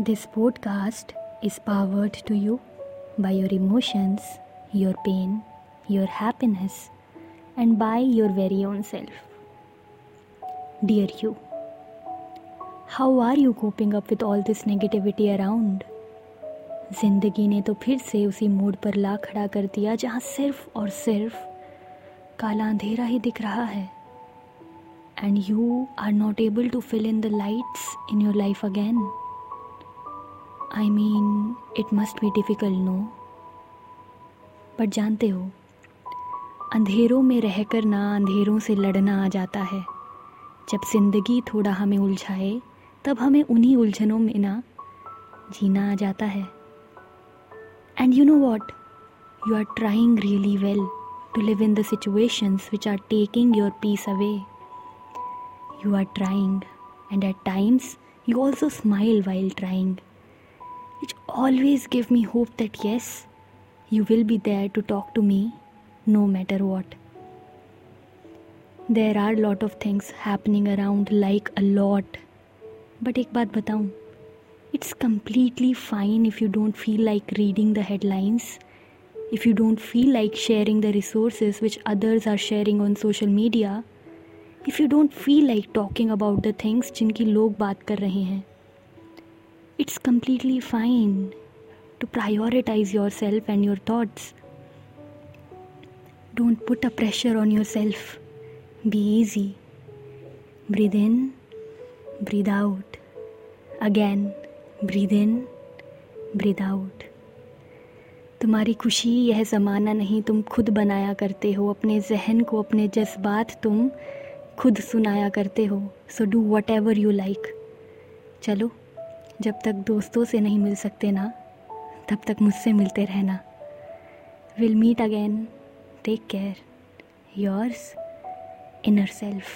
This podcast is powered to you by your emotions your pain your happiness and by your very own self dear you how are you coping up with all this negativity around ज़िंदगी ने तो फिर से उसी mood पर ला खड़ा कर दिया जहाँ सिर्फ़ और सिर्फ़ काला अंधेरा ही दिख रहा है। And you are not able to fill in the lights in your life again I mean it must be difficult no but जानते हो, अंधेरों में रहकर ना अंधेरों से लड़ना आ जाता है। जब ज़िंदगी थोड़ा हमें उलझाए, तब हमें उन्हीं उलझनों में ना जीना आ जाता है। And you know what you are trying really well to live in the situations which are taking your peace away you are trying and at times you also smile while trying which always give me hope that yes, you will be there to talk to me no matter what. There are lot of things happening around like a lot. But एक बात बताऊं it's completely fine if you don't feel like reading the headlines, if you don't feel like sharing the resources which others are sharing on social media, if you don't feel like talking about the things जिनकी लोग बात कर रहे हैं It's completely fine to prioritize yourself and your thoughts. Don't put a pressure on yourself. Be easy. Breathe in, breathe out. Again, breathe in, breathe out. तुम्हारी खुशी यह ज़माना नहीं तुम खुद बनाया करते हो अपने जहन को अपने जज्बात तुम खुद सुनाया करते हो so do whatever you like चलो जब तक दोस्तों से नहीं मिल सकते ना, तब तक मुझसे मिलते रहना। Will meet again take care yours inner self